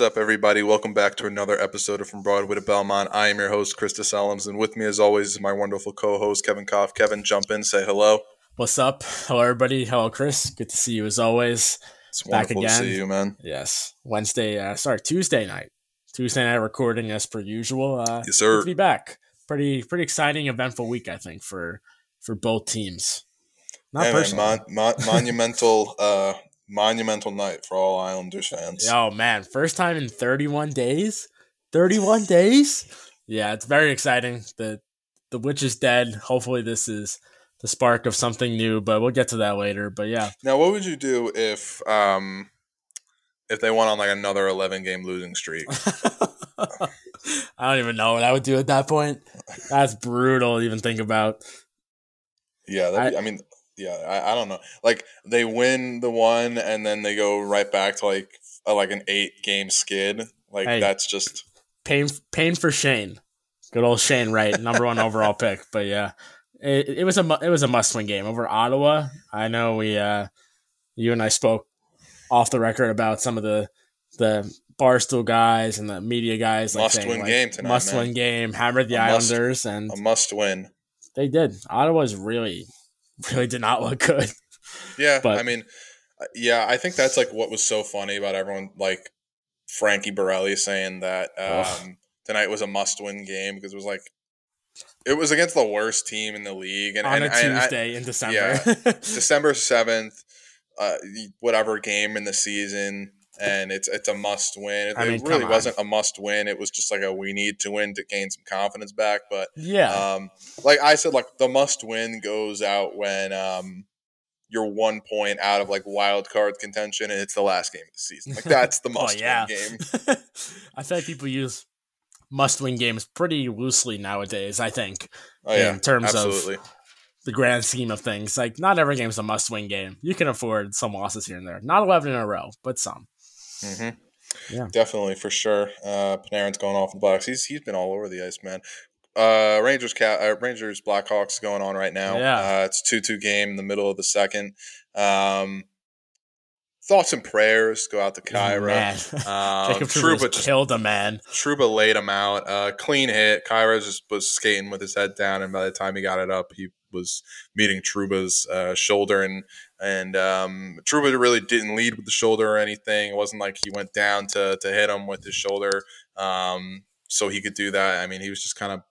What's up, everybody? Welcome back to another episode of From Broadway to Belmont. I am your host, Krista Salems, and with me, as always, is my wonderful co-host, Kevin Koff. Kevin, jump in, say hello. What's up? Hello, everybody. Hello, Chris. Good to see you as always. It's wonderful to see you, man. Yes, Wednesday. Uh, sorry, Tuesday night. Tuesday night recording as per usual. Uh, Yes, sir. Good to be back. Pretty, pretty exciting, eventful week, I think, for for both teams. Not man, personally. mon- mon- monumental, uh, monumental night for all Islanders fans. Oh man, first time in 31 days. 31 days. Yeah, it's very exciting. The the witch is dead. Hopefully, this is the spark of something new, but we'll get to that later. But yeah, Now, what would you do if, um, if they went on like another eleven game losing streak? I don't even know what I would do at that point. That's brutal to even think about. Yeah, that'd be, I, mean, yeah, I, I don't know. Like they win the one, and then they go right back to like a, like an eight game skid. Like Hey. that's just Pain, pain for Shane. Good old Shane Wright, number one overall pick. But yeah, it, it was a it was a must win game over Ottawa. I know we, uh, you and I spoke off the record about some of the the barstool guys and the media guys. Like Must saying, win like, game tonight, Must man. win game. Hammered the A must- Islanders, and a must win. they did. Ottawa's really, really did not look good. Yeah, But- I mean, uh, yeah, I think that's like what was so funny about everyone, like Frankie Borrelli saying that um, tonight was a must-win game because it was like it was against the worst team in the league, and, on and, a and I- Tuesday in December. December seventh, uh, whatever game in the season, and it's it's a must win. It, I mean, it really wasn't a must win. It was just like a we need to win to gain some confidence back. But yeah. um, like I said, like the must win goes out when um, you're one point out of like wild card contention, and it's the last game of the season. Like that's the Oh, must yeah. win game. I feel like people use must win games pretty loosely nowadays, I think, Oh yeah, In terms of- the grand scheme of things. Like, not every game's a must win game. You can afford some losses here and there. Not 11 in a row, but some. Hmm Yeah. definitely for sure. Uh, Panarin's going off the box. He's he's been all over the ice, man. Uh, Rangers cat uh, Rangers Blackhawks going on right now. Yeah. uh, it's two two game in the middle of the second. Um, thoughts and prayers go out to Khaira. Um, Trouba Trouba just killed a man. Trouba laid him out. Uh, clean hit. Khaira just was skating with his head down, and by the time he got it up, he was meeting Trouba's uh, shoulder, and and um, Trouba really didn't lead with the shoulder or anything. It wasn't like he went down to to hit him with his shoulder, um, so he could do that. I mean, he was just kind of.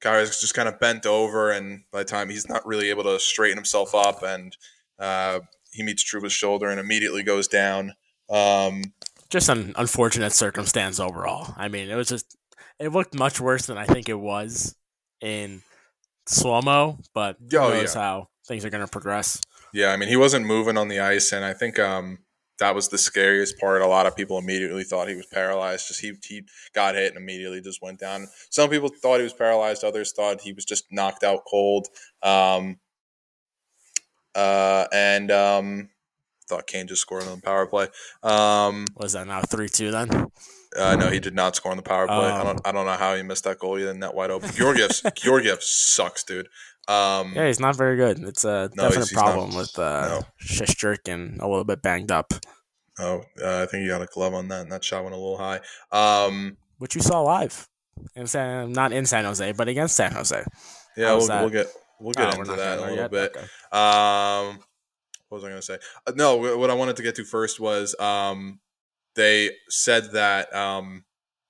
Khaira's just kind of bent over, and by the time he's not really able to straighten himself up, and uh, he meets Trouba's shoulder and immediately goes down. Um, Just an unfortunate circumstance overall. I mean, it was just, it looked much worse than I think it was in slow mo, but who Oh, knows yeah. how things are going to progress. Yeah, I mean, he wasn't moving on the ice, and I think um, that was the scariest part. A lot of people immediately thought he was paralyzed. Just he he got hit and immediately just went down. Some people thought he was paralyzed. Others thought he was just knocked out cold. Um, uh, and um, thought Kane just scored on the power play. Um, Was that now 3 2 then? uh, no, he did not score on the power play. I Oh. don't I don't know how he missed that goal. He had net wide open. Georgiev Georgiev sucks, dude. Um, Yeah, he's not very good. It's a No, definite he's- he's not. problem with uh, No. And a little bit banged up, Oh, uh, I think he got a glove on that, and that shot went a little high. Um, which you saw live in San, not in San Jose, but against San Jose. Yeah, we'll, we'll get we'll get Oh, into that in a little there bit. Okay. Um, what was I going to say? Uh, no, what I wanted to get to first was um, they said that um,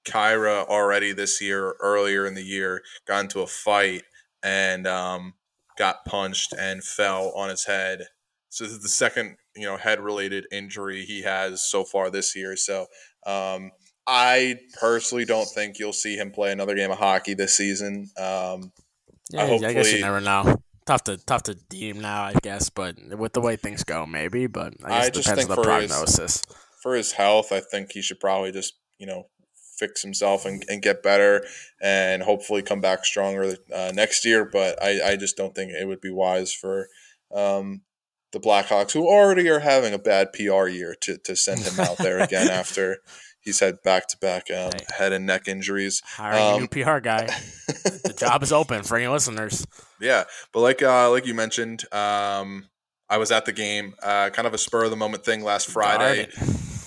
Khaira already this year, earlier in the year, got into a fight and um, got punched and fell on his head. So this is the second, you know, head-related injury he has so far this year. So um, I personally don't think you'll see him play another game of hockey this season. Um, Yeah, I I, guess you never know. Tough to tough to deem now, I guess, but with the way things go, maybe. But I guess I just depends on the for his- prognosis. for his health, I think he should probably just, you know, fix himself and, and get better and hopefully come back stronger uh, next year. But I, I just don't think it would be wise for um, the Blackhawks, who already are having a bad PR year, to, to send him out there again after he's had back to back head and neck injuries. Hiring a um, new PR guy. the job is open for any listeners. Yeah, but like uh, like you mentioned, um, I was at the game, uh, kind of a spur of the moment thing last Friday.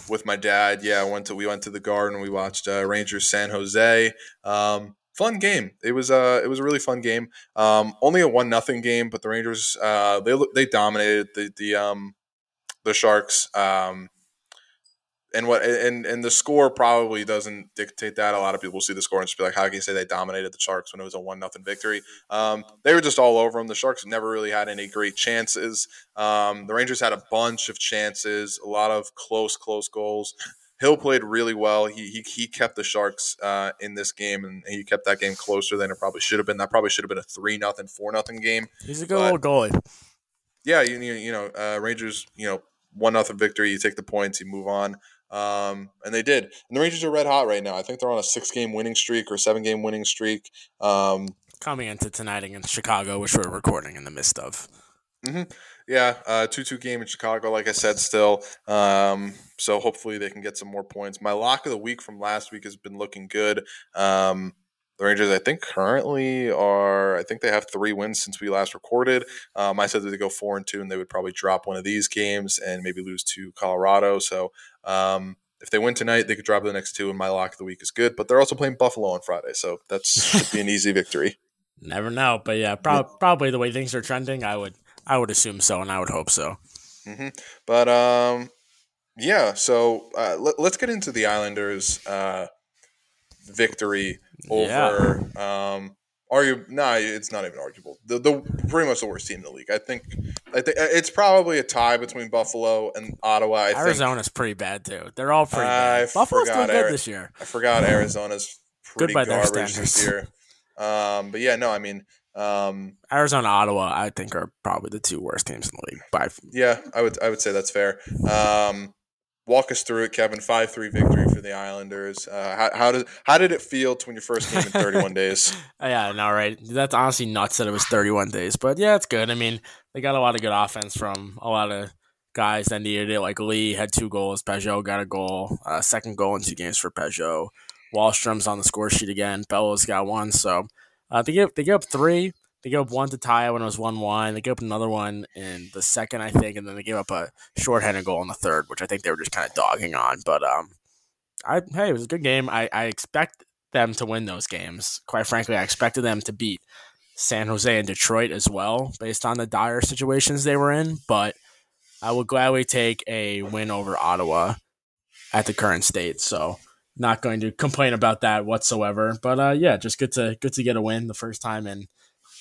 With my dad. Yeah, I went to we went to the Garden. We watched uh, Rangers San Jose. Um, fun game. It was uh it was a really fun game. Um, only a one nothing game, but the Rangers uh they they dominated the the um the Sharks. Um, and what and and the score probably doesn't dictate that. A lot of people see the score and just be like, "How can you say they dominated the Sharks when it was a one nothing victory?" Um, they were just all over them. The Sharks never really had any great chances. Um, the Rangers had a bunch of chances, a lot of close, close goals. Hill played really well. He he, he kept the Sharks uh, in this game, and he kept that game closer than it probably should have been. That probably should have been a three nothing, four nothing game. He's a good but, little goalie. Yeah, you you know uh, Rangers, you know one nothing victory. You take the points, you move on. Um, and they did. And the Rangers are red hot right now. I think they're on a six game winning streak or seven game winning streak. Um, Coming into tonight against Chicago, which we're recording in the midst of. Mm-hmm. Yeah, uh, two two game in Chicago, like I said, still. Um, so hopefully they can get some more points. My lock of the week from last week has been looking good. Um, the Rangers, I think, currently are. I think they have three wins since we last recorded. Um, I said that they go four and two, and they would probably drop one of these games and maybe lose to Colorado. So um, if they win tonight, they could drop the next two, and my lock of the week is good. But they're also playing Buffalo on Friday, so that's should be an easy victory. Never know, but yeah, pro- yeah, probably the way things are trending, I would I would assume so, and I would hope so. Mm-hmm. But um, yeah. So uh, let, us get into the Islanders' uh, victory over yeah. um, Argue, nah, it's not even arguable. The, the pretty much the worst team in the league. I think. I think it's probably a tie between Buffalo and Ottawa. I Arizona's think. pretty bad too. They're all pretty I bad. Buffalo's doing good this year. I forgot Arizona's pretty good garbage this year. Um, but yeah, no, I mean, um, Arizona, Ottawa, I think are probably the two worst teams in the league. By yeah, I would I would say that's fair. Um, walk us through it, Kevin. Five three victory for the Islanders. Uh, how, how did how did it feel to win your first game in 31 days? Yeah, no, right. That's honestly nuts that it was 31 days, but yeah, it's good. I mean, they got a lot of good offense from a lot of guys that needed it. Like Lee had two goals, Pageau got a goal, uh, second goal in two games for Pageau. Wahlstrom's on the score sheet again. Bellows got one, so uh, they give they give up three. They gave up one to tie when it was one one. They gave up another one in the second, I think, and then they gave up a shorthanded goal in the third, which I think they were just kind of dogging on. But um, I hey, it was a good game. I, I expect them to win those games. Quite frankly, I expected them to beat San Jose and Detroit as well, based on the dire situations they were in. But I would gladly take a win over Ottawa at the current state. So not going to complain about that whatsoever. But uh, yeah, just good to good to get a win the first time in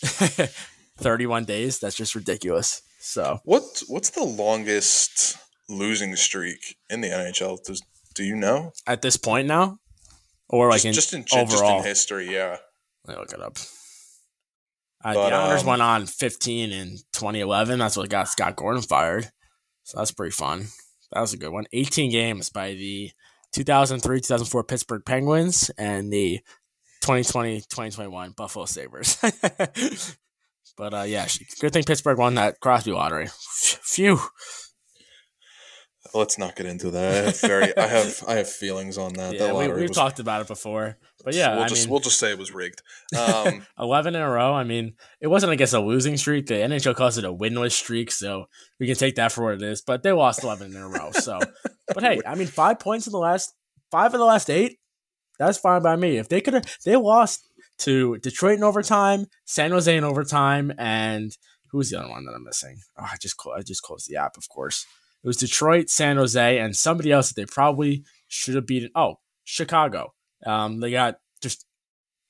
31 days. That's just ridiculous. So what what's the longest losing streak in the NHL? Does do you know at this point now, or like just, in, just in overall just in history? Yeah, let me look it up. Uh, but, the Islanders um, went on 15 in 2011. That's what got Scott Gordon fired. So that's pretty fun. That was a good one. 18 games by the 2003 2004 Pittsburgh Penguins and the 2020 2021 Buffalo Sabres. but uh, yeah, good thing Pittsburgh won that Crosby lottery. Phew. Let's not get into that. I have very, I have, I have feelings on that. Yeah, that we, have talked about it before, but yeah, we'll I just mean, we'll just say it was rigged. Um, Eleven in a row. I mean, it wasn't, I guess, a losing streak. The NHL calls it a winless streak, so we can take that for what it is. But they lost eleven in a row. So, but hey, I mean, five points in the last five of the last eight. That's fine by me. If they could have, they lost to Detroit in overtime, San Jose in overtime, and who's the other one that I'm missing? Oh, I just I just closed the app, of course. It was Detroit, San Jose, and somebody else that they probably should have beaten. Oh, Chicago. Um, they got just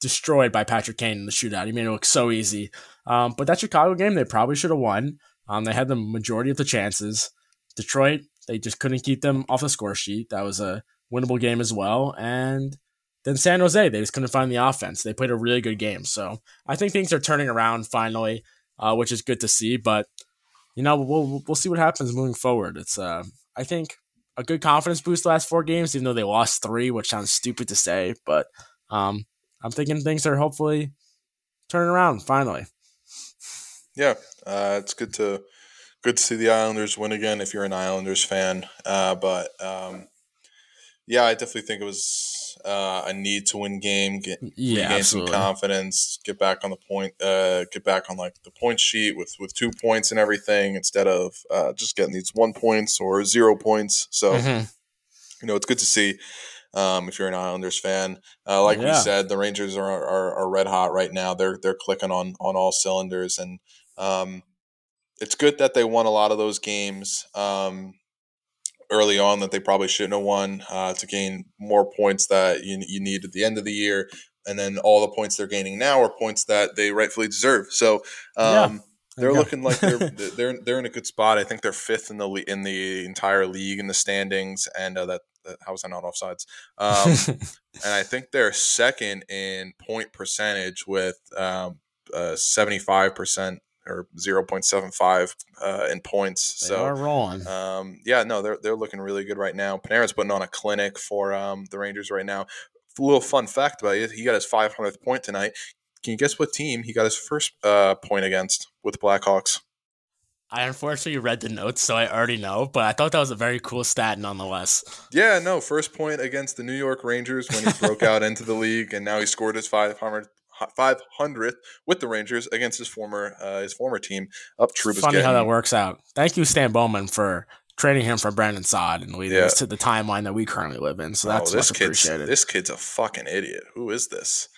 destroyed by Patrick Kane in the shootout. He made it look so easy. Um, but that Chicago game, they probably should have won. Um, they had the majority of the chances. Detroit, they just couldn't keep them off the score sheet. That was a winnable game as well. And then San Jose, they just couldn't find the offense. They played a really good game. So I think things are turning around finally, uh, which is good to see. But, you know, we'll, we'll see what happens moving forward. It's, uh, I think, a good confidence boost the last four games, even though they lost three, which sounds stupid to say. But um, I'm thinking things are hopefully turning around finally. Yeah, uh, it's good to good to see the Islanders win again if you're an Islanders fan. Uh, but um, yeah, I definitely think it was uh, a need to win game, get yeah, regain some confidence, get back on the point, uh, get back on like the point sheet with with two points and everything instead of uh, just getting these one points or zero points. So. Mm-hmm. you know, it's good to see. Um, if you're an Islanders fan, uh, like Yeah. we said, the Rangers are, are are red hot right now. They're they're clicking on on all cylinders, and um, it's good that they won a lot of those games um, early on that they probably shouldn't have won uh, to gain more points that you you need at the end of the year, and then all the points they're gaining now are points that they rightfully deserve. So. Um, There they're go. looking like they're they're they're in a good spot. I think they're fifth in the le- in the entire league in the standings, and uh, that, that how was I not offsides? Um, and I think they're second in point percentage with um, seventy five percent or zero point seven five uh, in points. they so are rolling. um, yeah, no, they're they're looking really good right now. Panarin's putting on a clinic for um, the Rangers right now. A little fun fact about it: he got his 500th point tonight. Can you guess what team he got his first uh, point against with the Blackhawks? I unfortunately read the notes, so I already know, but I thought that was a very cool stat nonetheless. Yeah, no, first point against the New York Rangers when he broke out into the league, and now he scored his 500th 500th with the Rangers against his former uh, his former team. Up Trouba's Funny how that works out. Thank you, Stan Bowman, for trading him for Brandon Saad and leading Yeah. us to the timeline that we currently live in. So that's oh, this much kid's appreciated. this kid's a fucking idiot. Who is this?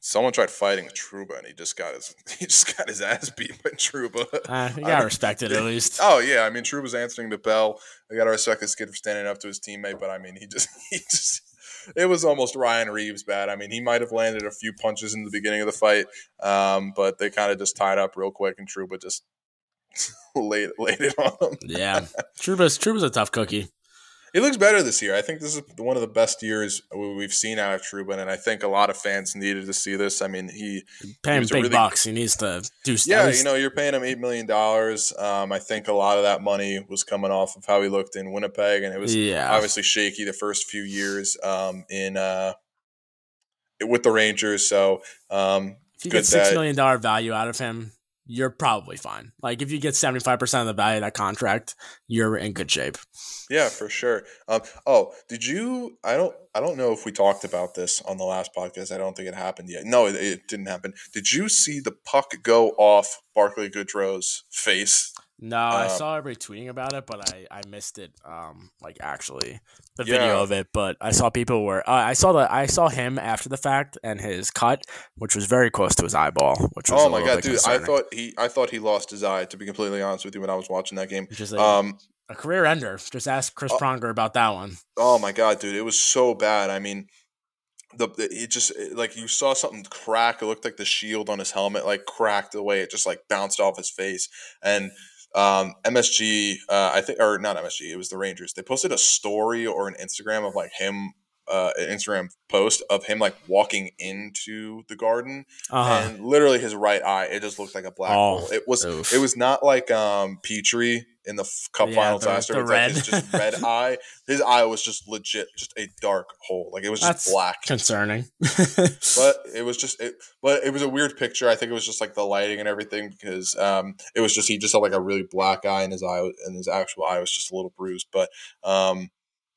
Someone tried fighting Trouba, and he just got his he just got his ass beat by Trouba. Uh, you gotta mean, respect it at least. Oh yeah, I mean Trouba's answering the bell. I gotta respect this kid for standing up to his teammate, but I mean he just he just it was almost Ryan Reaves bad. I mean he might have landed a few punches in the beginning of the fight, um, but they kind of just tied up real quick, and Trouba just laid laid it on him. Yeah, Trouba's Trouba's a tough cookie. He looks better this year. I think this is one of the best years we've seen out of Trubin, and I think a lot of fans needed to see this. I mean, he Pay him was a big really- bucks. He needs to do stuff. Yeah, you know, you're paying him eight million dollars. Um, I think a lot of that money was coming off of how he looked in Winnipeg, and it was yeah. obviously shaky the first few years um, in uh, with the Rangers. So um, If you good get six that- million dollar value out of him, you're probably fine. Like if you get seventy five percent of the value of that contract, you're in good shape. yeah, for sure. Um, oh, did you? I don't. I don't know if we talked about this on the last podcast. I don't think it happened yet. No, it, it didn't happen. Did you see the puck go off Barclay Goodrow's face? No, I Um, saw everybody tweeting about it, but I, I missed it. Um, like actually, the Yeah. video of it. But I saw people were. Uh, I saw the. I saw him after the fact and his cut, which was very close to his eyeball. Which was Oh a my god, bit dude! I thought he. I thought he lost his eye. To be completely honest with you, when I was watching that game. A, Um, a career ender. Just ask Chris Oh. Pronger about that one. Oh my god, dude, it was so bad. I mean, the it just it- like you saw something crack. It looked like the shield on his helmet like cracked away. It just like bounced off his face. And um, MSG, uh, I think, or not MSG, it was the Rangers. They posted a story or an Instagram of like him, uh, an Instagram post of him like walking into the garden, Uh-huh. and literally his right eye, it just looked like a black Oh, hole. It was oof. it was not like um Petry in the f- cup Yeah, finals the- last year. It's like his just red eye. His eye was just legit, just a dark hole. Like it was just That's black. Concerning. But it was just it. But it was a weird picture. I think it was just like the lighting and everything because um it was just he just had like a really black eye in his eye and his actual eye was just a little bruised. But um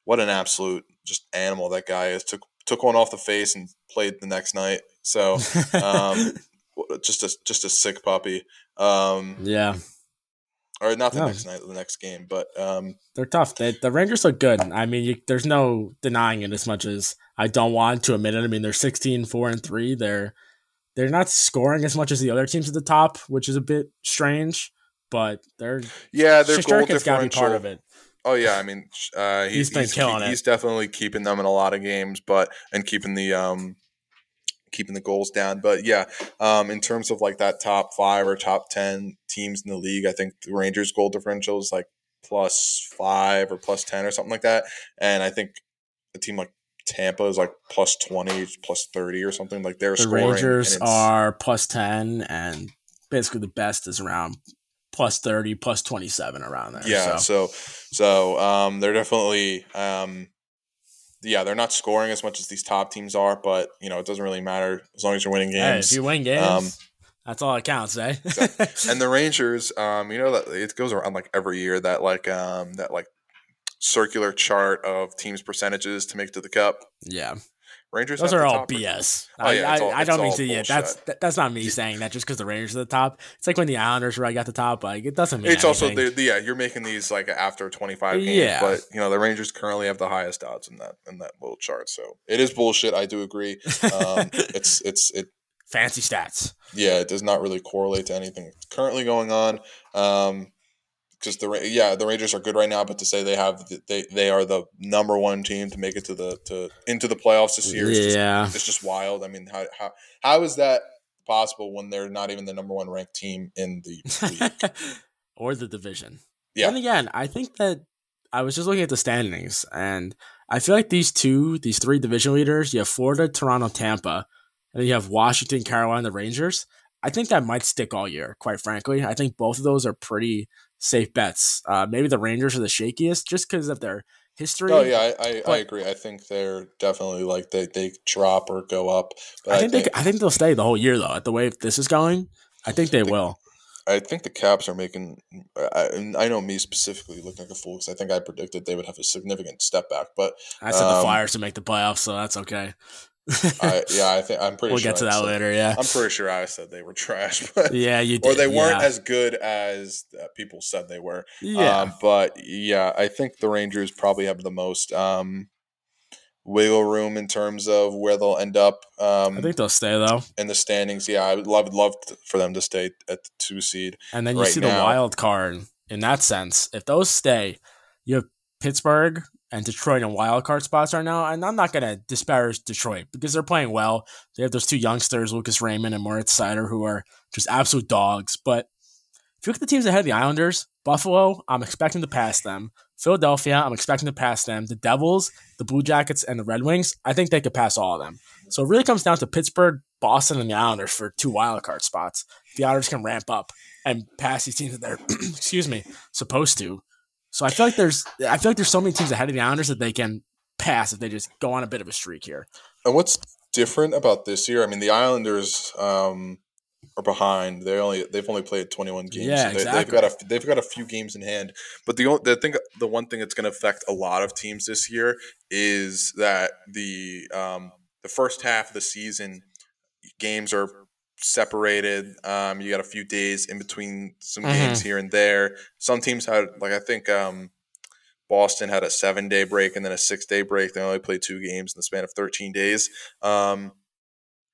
what an absolute just animal that guy is. Took took one off the face and played the next night. So um just a just a sick puppy. Um yeah, or not the No. next night, the next game. But um, they're tough. They, the Rangers look good. I mean, you, there's no denying it. As much as I don't want to admit it, I mean they're 16, 4, and three. They're they're not scoring as much as the other teams at the top, which is a bit strange. But they're yeah, their goal Shesterkin's got to be part of it. Oh yeah, I mean, uh, he, He's been he's, killing he- it. He's definitely keeping them in a lot of games, but and keeping the um, keeping the goals down. But yeah, um, in terms of like that top five or top ten teams in the league, I think the Rangers' goal differential is like plus five or plus ten or something like that, and I think a team like Tampa is like plus twenty, plus thirty or something. Like they're The Rangers are plus ten, and basically the best is around plus thirty, plus twenty seven around there. Yeah, so. so so um, they're definitely um, yeah, they're not scoring as much as these top teams are, but you know it doesn't really matter as long as you're winning Hey, games. if you win games, Um, that's all that counts, eh? and the Rangers, um, you know that it goes around like every year that like um, that like circular chart of teams percentages to make it to the cup. yeah, Rangers. Those are all top. BS. Oh, yeah, I, all- I, I don't mean to. Yeah, that's that, that's not me saying that just because the Rangers are the top. It's like when the Islanders were right at the top. Like it doesn't mean It's also anything. the, yeah, you're making these like after 25 games, Yeah. but you know the Rangers currently have the highest odds in that in that little chart. So it is bullshit. I do agree. Um, it's it's it fancy stats. yeah, it does not really correlate to anything currently going on. Um, because the yeah the Rangers are good right now, but to say they have they they are the number one team to make it to the to into the playoffs this year is just Yeah, it's just wild. I mean, how how how is that possible when they're not even the number one ranked team in the league? or the division. Yeah. And again, I think that I was just looking at the standings, and I feel like these two, these three division leaders, you have Florida, Toronto, Tampa, and then you have Washington, Carolina, the Rangers. I think that might stick all year, quite frankly. I think both of those are pretty safe bets. Uh, maybe the Rangers are the shakiest just because of their history. Oh yeah, I, I, I agree. I think they're definitely like they, they drop or go up. But I think, they, I think they'll stay the whole year though. At the way this is going, I think they will. I think the Caps are making. I, I know me specifically looking like a fool because I think I predicted they would have a significant step back. But I said the Um, Flyers to make the playoffs, so that's okay. I, yeah, I think I'm pretty. we'll sure get to I that said- later. Yeah, I'm pretty sure I said they were trash, but yeah, you did. or they weren't yeah. as good as uh, people said they were. yeah. Um, but yeah, I think the Rangers probably have the most um, wiggle room in terms of where they'll end up um, I think they'll stay though. in the standings. Yeah, I would love love for them to stay at the two seed. And then you right see the wild card in that sense. If those stay, you have Pittsburgh and Detroit in wild card spots right now. And I'm not going to disparage Detroit because they're playing well. They have those two youngsters, Lucas Raymond and Moritz Seider, who are just absolute dogs. But if you look at the teams ahead of the Islanders, Buffalo, I'm expecting to pass them. Philadelphia, I'm expecting to pass them. The Devils, the Blue Jackets, and the Red Wings, I think they could pass all of them. So it really comes down to Pittsburgh, Boston, and the Islanders for two wild card spots. The Islanders can ramp up and pass these teams that they're excuse me supposed to. So I feel like there's I feel like there's so many teams ahead of the Islanders that they can pass if they just go on a bit of a streak here. And what's different about this year? I mean, the Islanders um, are behind. They only they've only played 21 games. Yeah, so they, exactly. They've got a they've got a few games in hand. But the only the thing the one thing that's going to affect a lot of teams this year is that the um, the first half of the season games are separated. Um, you got a few days in between some Mhm. games here and there. Some teams had like I think um, Boston had a seven day break and then a six day break. They only played two games in the span of 13 days. Um,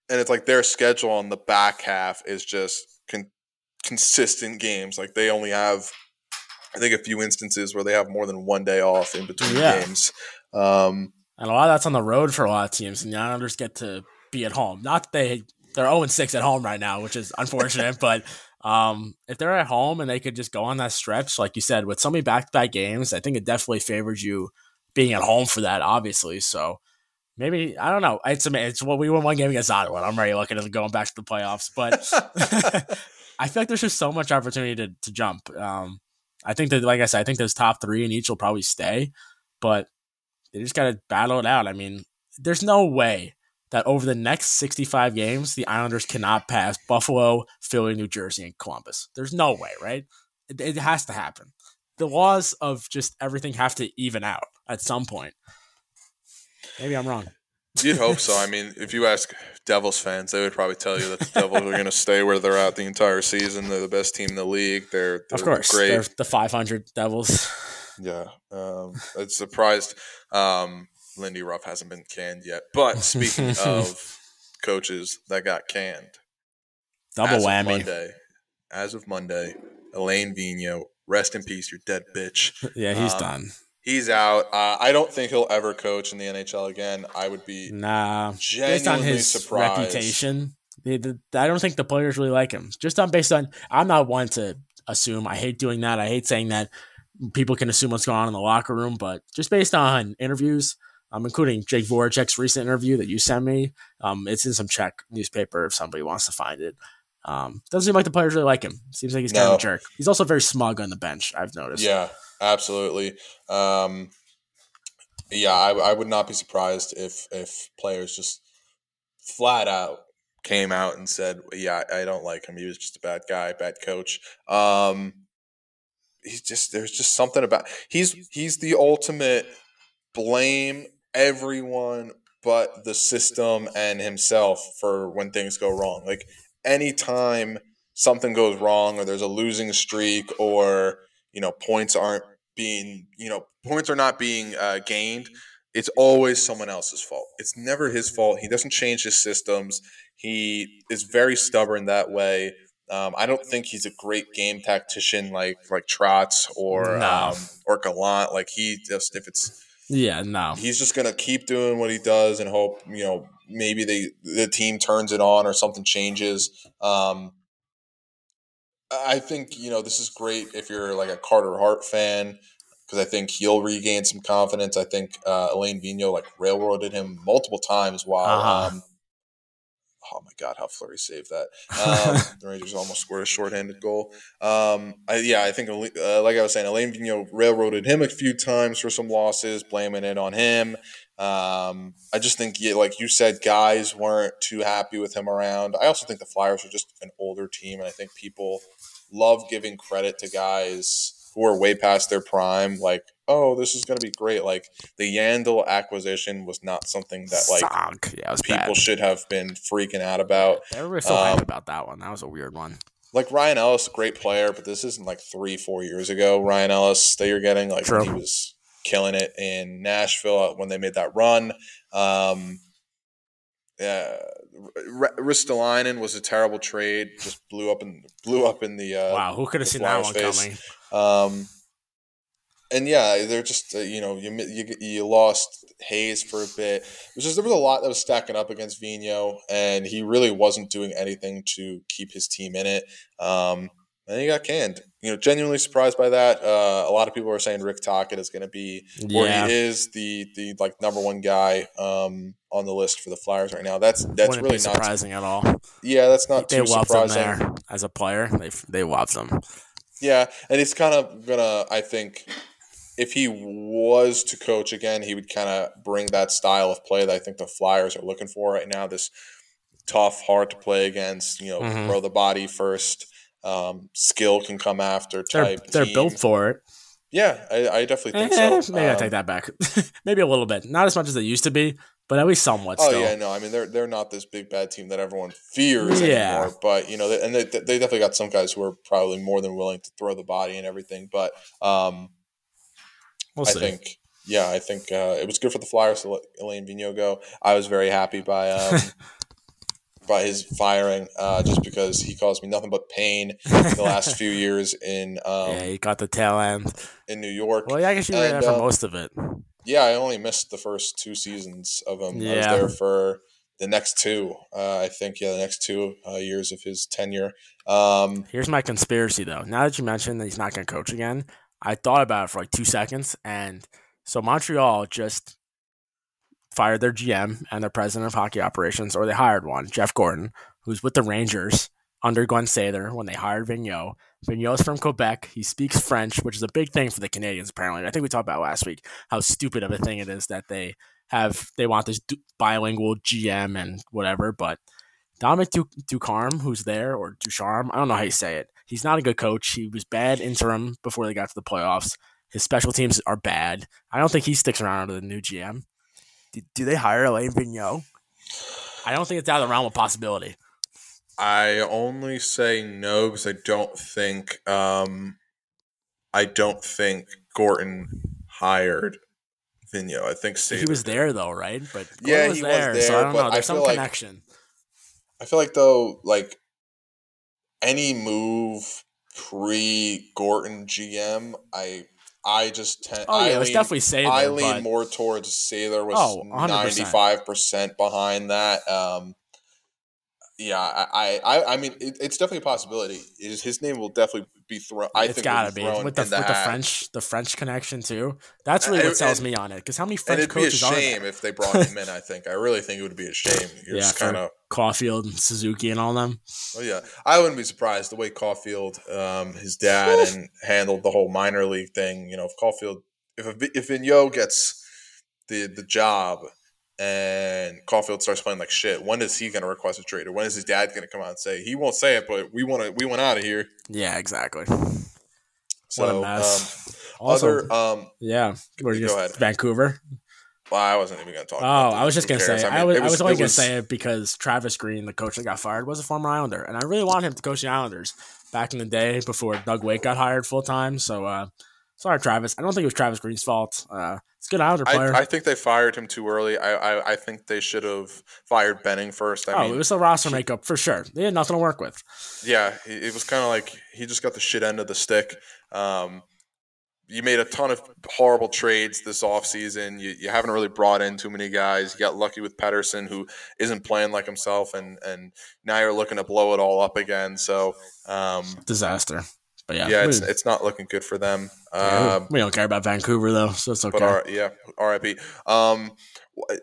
and it's like their schedule on the back half is just con- consistent games. Like they only have, I think, a few instances where they have more than one day off in between Yeah. games. Um, And a lot of that's on the road for a lot of teams, and the Islanders get to be at home. Not that they they're 0 6 at home right now, which is unfortunate, but um, if they're at home and they could just go on that stretch, like you said, with so many back to back games, I think it definitely favors you being at home for that, obviously. So maybe I don't know. It's it's what we won one game against Ottawa. I'm already looking at going back to the playoffs, but I feel like there's just so much opportunity to, to jump. Um, I think that, like I said, I think those top three in each will probably stay, but they just got to battle it out. I mean, there's no way that over the next 65 games, the Islanders cannot pass Buffalo, Philly, New Jersey, and Columbus. There's no way, right? It, it has to happen. The laws of just everything have to even out at some point. Maybe I'm wrong. you'd hope so. I mean, if you ask Devils fans, they would probably tell you that the Devils are going to stay where they're at the entire season. They're the best team in the league. They're, they're Of course, great. they're the 500 Devils. Yeah, um, I'm surprised um, Lindy Ruff hasn't been canned yet. But speaking of coaches that got canned, Double as Of whammy. Monday, as of Monday, Alain Vigneault, rest in peace, you're dead bitch. Yeah, he's Um, done. He's out. Uh, I don't think he'll ever coach in the NHL again. I would be Nah, based on his surprised. reputation, I don't think the players really like him. Just on based on, I'm not one to assume. I hate doing that. I hate saying that people can assume what's going on in the locker room, but just based on interviews, um, including Jake Voracek's recent interview that you sent me, um, it's in some Czech newspaper if somebody wants to find it. Um, doesn't seem like the players really like him. Seems like he's kind of a jerk. He's also very smug on the bench. I've noticed. Yeah, absolutely. Um, yeah, I, I would not be surprised if if players just flat out came out and said, "Yeah, I don't like him. He was just a bad guy, bad coach." Um, he's just there's just something about he's he's the ultimate blame everyone but the system and himself for when things go wrong. Like anytime something goes wrong or there's a losing streak or you know points aren't being you know points are not being uh, gained it's always someone else's fault it's never his fault he doesn't change his systems he is very stubborn that way um, I don't think he's a great game tactician like like Trotz or No. um, or Gallant. Like he just if it's Yeah, no. he's just gonna keep doing what he does and hope you know maybe they the team turns it on or something changes. Um, I think you know this is great if you're like a Carter Hart fan because I think he'll regain some confidence. I think uh, Alain Vigneault like railroaded him multiple times while. Uh-huh. Um, oh my God, how Fleury saved that! Um, the Rangers almost scored a shorthanded goal. Um, I, yeah, I think uh, like I was saying, Alain Vigneault railroaded him a few times for some losses, blaming it on him. Um, I just think, yeah, like you said, guys weren't too happy with him around. I also think the Flyers are just an older team, and I think people love giving credit to guys who are way past their prime. Like, oh, this is going to be great. Like the Yandle acquisition was not something that like Yeah, people bad. should have been freaking out about. Were so um, hyped about that one. That was a weird one. Like Ryan Ellis, great player, but this isn't like three, four years ago. Ryan Ellis that you're getting, like when he was killing it in Nashville when they made that run. Um, yeah, R- Ristolainen was a terrible trade. Just blew up in blew up in the uh, wow, who could have seen that one face. coming? Um, and yeah, they're just uh, you know you, you you lost Hayes for a bit. It was just there was a lot that was stacking up against Vigneault, and he really wasn't doing anything to keep his team in it. Um, and he got canned. You know, genuinely surprised by that. Uh, a lot of people are saying Rick Tocchet is going to be, or Yeah, he is the the like number one guy um, on the list for the Flyers right now. That's that's wouldn't really not. surprising at all. Yeah, that's not they too loved him surprising. there as a player. They they loved him. Yeah, and he's kind of gonna. I think if he was to coach again, he would kind of bring that style of play that I think the Flyers are looking for right now. This tough, hard to play against. You know, Mhm. throw the body first. Um, skill can come after They're type. they're team. built for it. Yeah, I, I definitely think Eh, so. maybe I Um, take that back. maybe a little bit, not as much as they used to be, but at least somewhat. Oh still. yeah, no. I mean, they're they're not this big bad team that everyone fears Yeah. anymore. But you know, they, and they, they definitely got some guys who are probably more than willing to throw the body and everything. But um, we'll I see. think, yeah, I think uh, it was good for the Flyers to let Alain Vigneault go. I was very happy by um, by his firing, uh, just because he caused me nothing but pain the last few years in um, yeah, he got the tail end. in New York. Well, yeah, I guess you were there for um, most of it. Yeah, I only missed the first two seasons of him. I was Yeah. there for the next two. Uh, I think, yeah, the next two uh, years of his tenure. Um, Here's my conspiracy, though. Now that you mentioned that he's not going to coach again, I thought about it for like two seconds. And so Montreal just fired their GM and their president of hockey operations, or they hired one, Jeff Gorton, who's with the Rangers under Glenn Sather when they hired Vigneault. Vigneault's from Quebec. He speaks French, which is a big thing for the Canadiens, apparently. I think we talked about last week how stupid of a thing it is that they have, they want this bilingual GM and whatever, but Dominic du- Ducharme, who's there, or Ducharme, I don't know how you say it. He's not a good coach. He was bad interim before they got to the playoffs. His special teams are bad. I don't think he sticks around under the new GM. Do, do they hire Alain Vigneault? I don't think it's out of the realm of possibility. I only say no because I don't think um, I don't think Gorton hired Vigneault. I think he was did. there though, right? But Yeah, was he was there, so I don't know. There's some feel like- connection. I feel like though, like any move pre Gorton GM, I I just tend. Oh yeah, I it was lean, definitely Sather. I lean but more towards Sather was 100%. ninety five percent behind that. Um, yeah, I, I, I- I mean, it, it's definitely a possibility. His, his name will definitely be thrown. I it's think gotta will be with the with the. French the French connection too. That's really And- what sells and- me on it. Because how many French it'd be a coaches are shame if they brought him in. I think I really think it would be a shame. You're Yeah, kind of Caufield and Suzuki and all them. Oh yeah, I wouldn't be surprised the way Caufield, um, his dad, and handled the whole minor league thing. You know, if Caufield, if if Vigneault gets the the job and Caufield starts playing like shit, when is he going to request a trade, or when is his dad going to come out and say he won't say it, but we want to we went out of here. Yeah, exactly. So what a mess. Um, Also, other um, yeah, we're go just ahead. Vancouver. Well, I wasn't even going to talk. Oh, about I was just gonna say I mean, I was, it I was only gonna was- say it because Travis Green, the coach that got fired, was a former Islander, and I really wanted him to coach the Islanders back in the day before Doug Weight got hired full time. So uh, sorry, Travis. I don't think it was Travis Green's fault. Uh, it's a good Islander player. I, I think they fired him too early. I, I, I think they should have fired Benning first. I oh, mean, it was the roster makeup for sure. They had nothing to work with. yeah, it it was kind of like he just got the shit end of the stick. Um, you made a ton of horrible trades this offseason. You, you haven't really brought in too many guys. You got lucky with Pettersson, who isn't playing like himself, and, and now you're looking to blow it all up again. So, um, Disaster. But yeah, yeah, we, it's, it's not looking good for them. yeah, Um, we don't care about Vancouver though, so it's okay. But R- yeah, RIP. Um,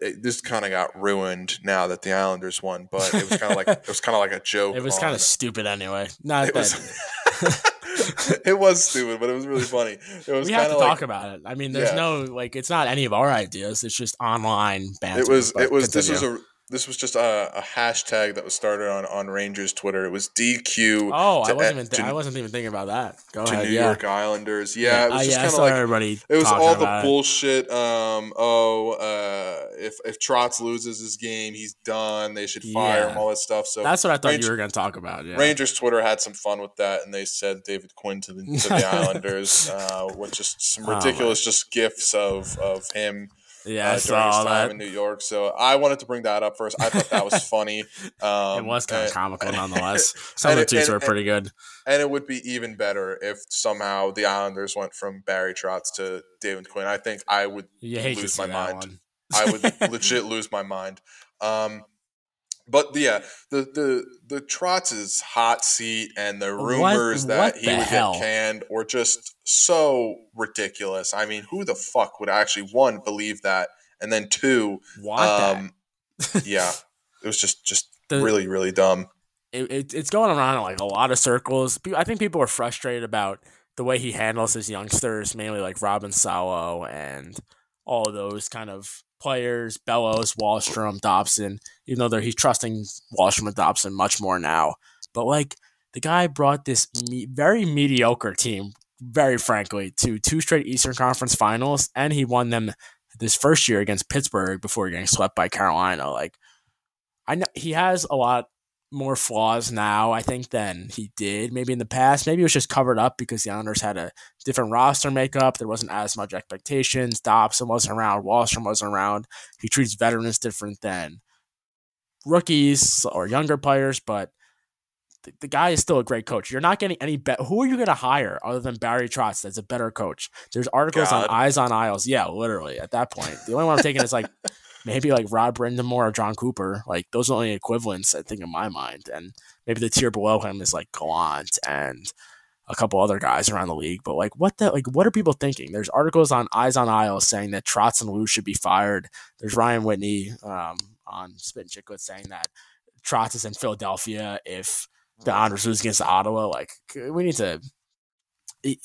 this kind of got ruined now that the Islanders won, but it was kind of like it was kind of like a joke. it was kind of stupid anyway. Not It that was. it was stupid, but it was really funny. It was we have to like talk about it. I mean, there's Yeah. no like it's not any of our ideas. It's just online banter. it was. It was. This was a. This was just a, a hashtag that was started on on Rangers Twitter. It was DQ. Oh, I wasn't even th- to- I wasn't even thinking about that. Go to ahead. New yeah. York Islanders. Yeah, it was I- just yeah, kind of like everybody. It was all the bullshit. Um, oh, uh, if if Trotz loses his game, he's done. They should fire Yeah. him. All that stuff. So That's what I thought Range- you were going to talk about. Yeah. Rangers Twitter had some fun with that, and they said David Quinn to the, to the Islanders, uh, with just some Oh, ridiculous just gifs of of him yeah, I uh, his saw that. in New York. So I wanted to bring that up first. I thought that was funny. Um, it was kind of and- comical nonetheless. Some of the tweets were pretty good. and it would be even better if somehow the Islanders went from Barry Trotz to David Quinn. I think I would You hate to lose my mind. I would legit lose my mind. Um, but yeah, the the the Trotz's hot seat and the What- rumors that what he the would hell? get canned were just so ridiculous. I mean, who the fuck would actually one believe that, and then two, that. um, yeah, it was just just The- really really dumb. it, it, it's going around in like a lot of circles. I think people are frustrated about the way he handles his youngsters, mainly like Robin Salo and all those kind of players, Bellows, Wahlstrom, Dobson, even though he's trusting Wahlstrom and Dobson much more now. But like the guy brought this me- very mediocre team, very frankly, to two straight Eastern Conference finals, and he won them this first year against Pittsburgh before getting swept by Carolina. Like, I know he has a lot more flaws now, I think, than he did maybe in the past. Maybe it was just covered up because the Islanders had a different roster makeup. There wasn't as much expectations. Dobson wasn't around. Wahlstrom wasn't around. He treats veterans different than rookies or younger players, but the, the guy is still a great coach. You're not getting any better. Who are you going to hire other than Barry Trotz that's a better coach? There's articles God. on Eyes on Isles. Yeah, literally at that point. The only one I'm taking is like maybe like Rod Brind'Amour or Jon Cooper. Like those are the only equivalents I think in my mind. And maybe the tier below him is like Gallant and a couple other guys around the league. But like what the like what are people thinking? There's articles on Eyes on Isles saying that Trotz and Lou should be fired. There's Ryan Whitney um, on Spittin' Chiclets saying that Trotz is in Philadelphia if the Islanders lose against Ottawa. Like we need to. It,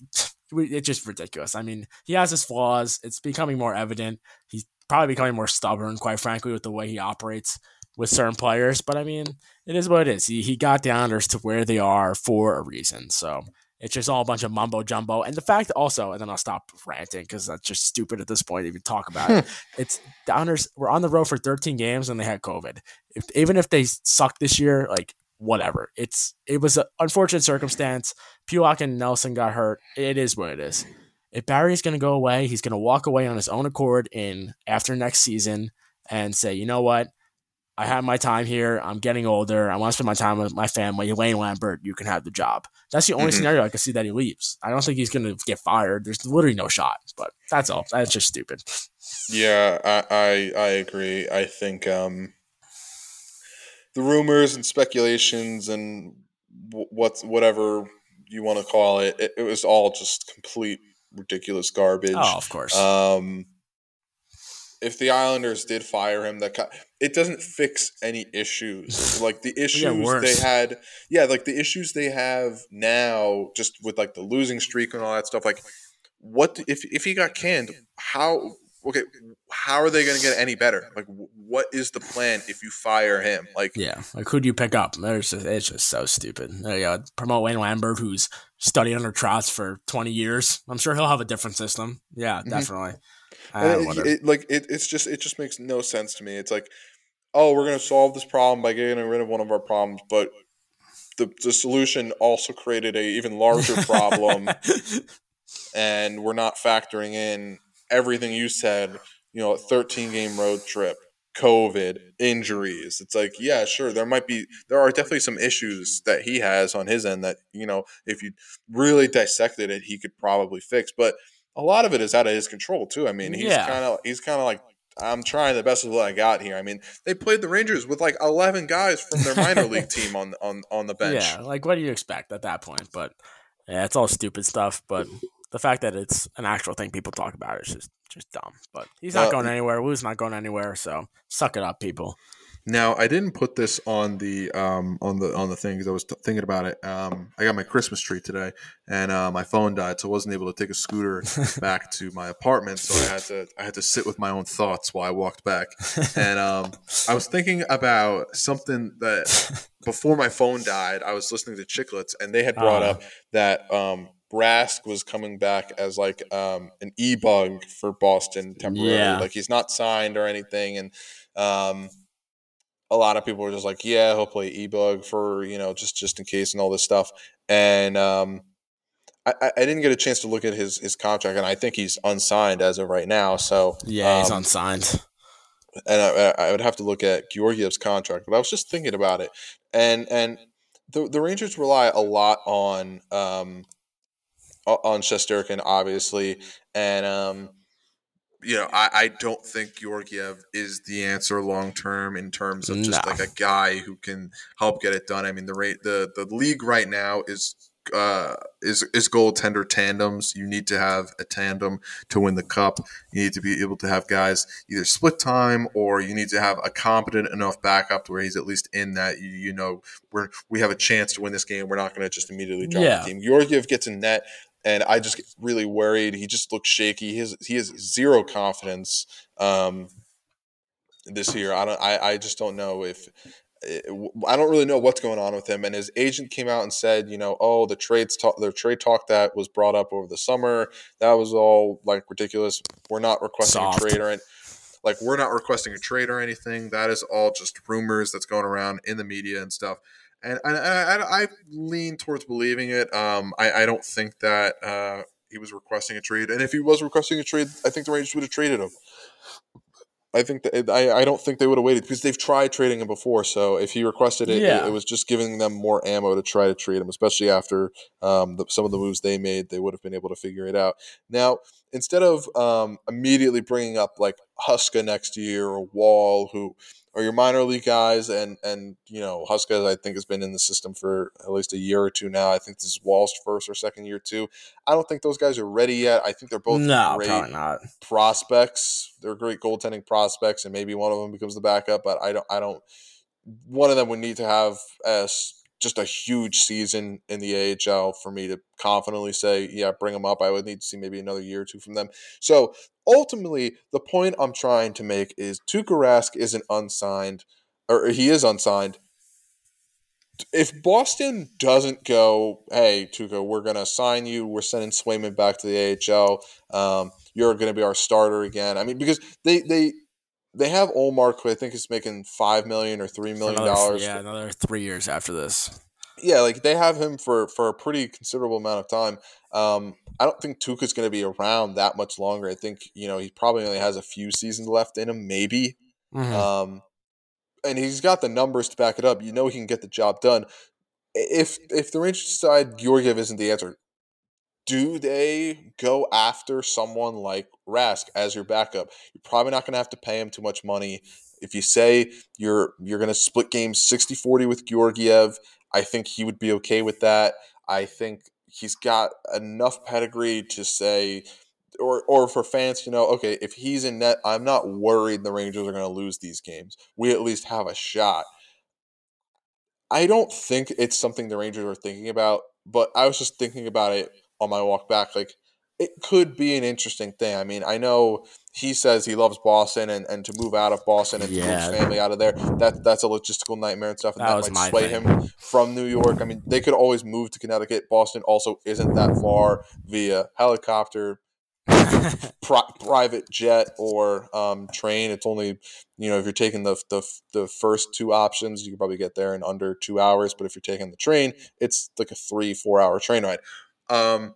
it's just ridiculous. I mean, he has his flaws. It's becoming more evident. He's probably becoming more stubborn, quite frankly, with the way he operates with certain players. But I mean, it is what it is. He, he got the Islanders to where they are for a reason. So it's just all a bunch of mumbo jumbo. And the fact also, and then I'll stop ranting because that's just stupid at this point to even talk about it. It's the Islanders were on the road for 13 games and they had COVID. If, even if they suck this year, like whatever. It's it was an unfortunate circumstance. Pulock and Nelson got hurt. It is what it is. If Barry's going to go away, he's going to walk away on his own accord in after next season and say, you know what, I have my time here. I'm getting older. I want to spend my time with my family. Elaine Lambert, you can have the job. That's the only Mhm. scenario I can see that he leaves. I don't think he's going to get fired. There's literally no shot. But that's all. That's just stupid. Yeah, I, I I agree. I think um, the rumors and speculations and what's whatever you want to call it, it, it was all just complete ridiculous garbage. Oh, of course. Um, if the Islanders did fire him, that it doesn't fix any issues. like the issues they had, yeah, like the issues they have now, just with like the losing streak and all that stuff. Like, what if if he got canned? How okay? How are they going to get any better? Like, what is the plan if you fire him? Like, Yeah, like who do you pick up? There's just, it's just so stupid. There you go. Promote Lane Lambert, who's studied under Trotz for 20 years. I'm sure he'll have a different system. Yeah, Mhm. definitely. It- it, like it, it's just it just makes no sense to me. It's like, oh, we're gonna solve this problem by getting rid of one of our problems, but the the solution also created a even larger problem, and we're not factoring in everything you said. You know, a 13 game road trip, COVID, injuries. It's like, yeah, sure, there might be, there are definitely some issues that he has on his end that, you know, if you really dissected it, he could probably fix. But a lot of it is out of his control, too. I mean, he's Yeah. kind of, he's kind of like, I'm trying the best of what I got here. I mean, they played the Rangers with like 11 guys from their minor league team on on on the bench. Yeah, like what do you expect at that point? But yeah, it's all stupid stuff. But the fact that it's an actual thing people talk about is just just dumb. But he's not Uh, going anywhere. Wu's not going anywhere. So suck it up, people. Now, I didn't put this on the um, on the on the thing because I was t- thinking about it. Um, I got my Christmas tree today, and uh, my phone died, so I wasn't able to take a scooter back to my apartment. So I had to I had to sit with my own thoughts while I walked back. And um, I was thinking about something that before my phone died, I was listening to Chiclets, and they had brought Ah. up that um, Rask was coming back as like um, an e bug for Boston temporarily. Yeah. Like he's not signed or anything, and um, a lot of people were just like, "Yeah, he'll play e bug for you know just just in case and all this stuff." And um, I, I didn't get a chance to look at his his contract, and I think he's unsigned as of right now. So yeah, he's um, unsigned. and I, I would have to look at Georgiev's contract. But I was just thinking about it, and and the the Rangers rely a lot on um on Shesterkin, obviously, and um you know I, I don't think Georgiev is the answer long term in terms of just No. like a guy who can help get it done. I mean the rate the the league right now is. Uh, is is goaltender tandems? You need to have a tandem to win the cup. You need to be able to have guys either split time or you need to have a competent enough backup to where he's at least in that you, you know we're we have a chance to win this game. We're not going to just immediately drop Yeah. the team. Georgiev gets in net, and I just get really worried. He just looks shaky. He has he has zero confidence um, this year. I don't. I, I just don't know if. I don't really know what's going on with him. And his agent came out and said, you know, oh, the trades talk, the trade talk that was brought up over the summer, that was all like ridiculous. We're not requesting Soft. a trade or any, like we're not requesting a trade or anything. That is all just rumors that's going around in the media and stuff. And, and I, I, I lean towards believing it. Um, I, I don't think that uh, he was requesting a trade. And if he was requesting a trade, I think the Rangers would have traded him. I think that I, I don't think they would have waited because they've tried trading him before. So if he requested it, Yeah. it, it was just giving them more ammo to try to trade him, especially after um, the, some of the moves they made. They would have been able to figure it out. Now, instead of um, immediately bringing up like Huska next year or Wall, who are your minor league guys, and and you know Huska, I think has been in the system for at least a year or two now. I think this is Wall's first or second year too. I don't think those guys are ready yet. I think they're both no, great not. prospects. They're great goaltending prospects, and maybe one of them becomes the backup. But I don't. I don't. One of them would need to have as just a huge season in the AHL for me to confidently say, yeah, bring them up. I would need to see maybe another year or two from them. So ultimately, the point I'm trying to make is Tuukka Rask isn't unsigned, or he is unsigned. If Boston doesn't go, hey, Tuukka, we're going to sign you. We're sending Swayman back to the AHL. Um, you're going to be our starter again. I mean, because they they they have Ullmark, who I think is making five million or three million dollars. Yeah, another three years after this. Yeah, like they have him for for a pretty considerable amount of time. Um, I don't think Tuukka's going to be around that much longer. I think you know he probably only has a few seasons left in him, maybe. Mhm. Um, and he's got the numbers to back it up. You know he can get the job done. If if the Rangers decide Georgiev isn't the answer, do they go after someone like Rask as your backup? You're probably not going to have to pay him too much money. If you say you're you're going to split games 60-40 with Georgiev, I think he would be okay with that. I think he's got enough pedigree to say or or for fans to know, okay, if he's in net, I'm not worried the Rangers are going to lose these games. We at least have a shot. I don't think it's something the Rangers are thinking about, but I was just thinking about it on my walk back. Like, it could be an interesting thing. I mean, I know he says he loves Boston, and, and to move out of Boston and to move his family out of there, that that's a logistical nightmare and stuff, and That that, might sway thing. him from New York. I mean, they could always move to Connecticut. Boston also isn't that far via helicopter. pri- private jet or um, train. It's only you know if you're taking the, the the first two options, you can probably get there in under two hours. But if you're taking the train, it's like a three four hour train ride. Um,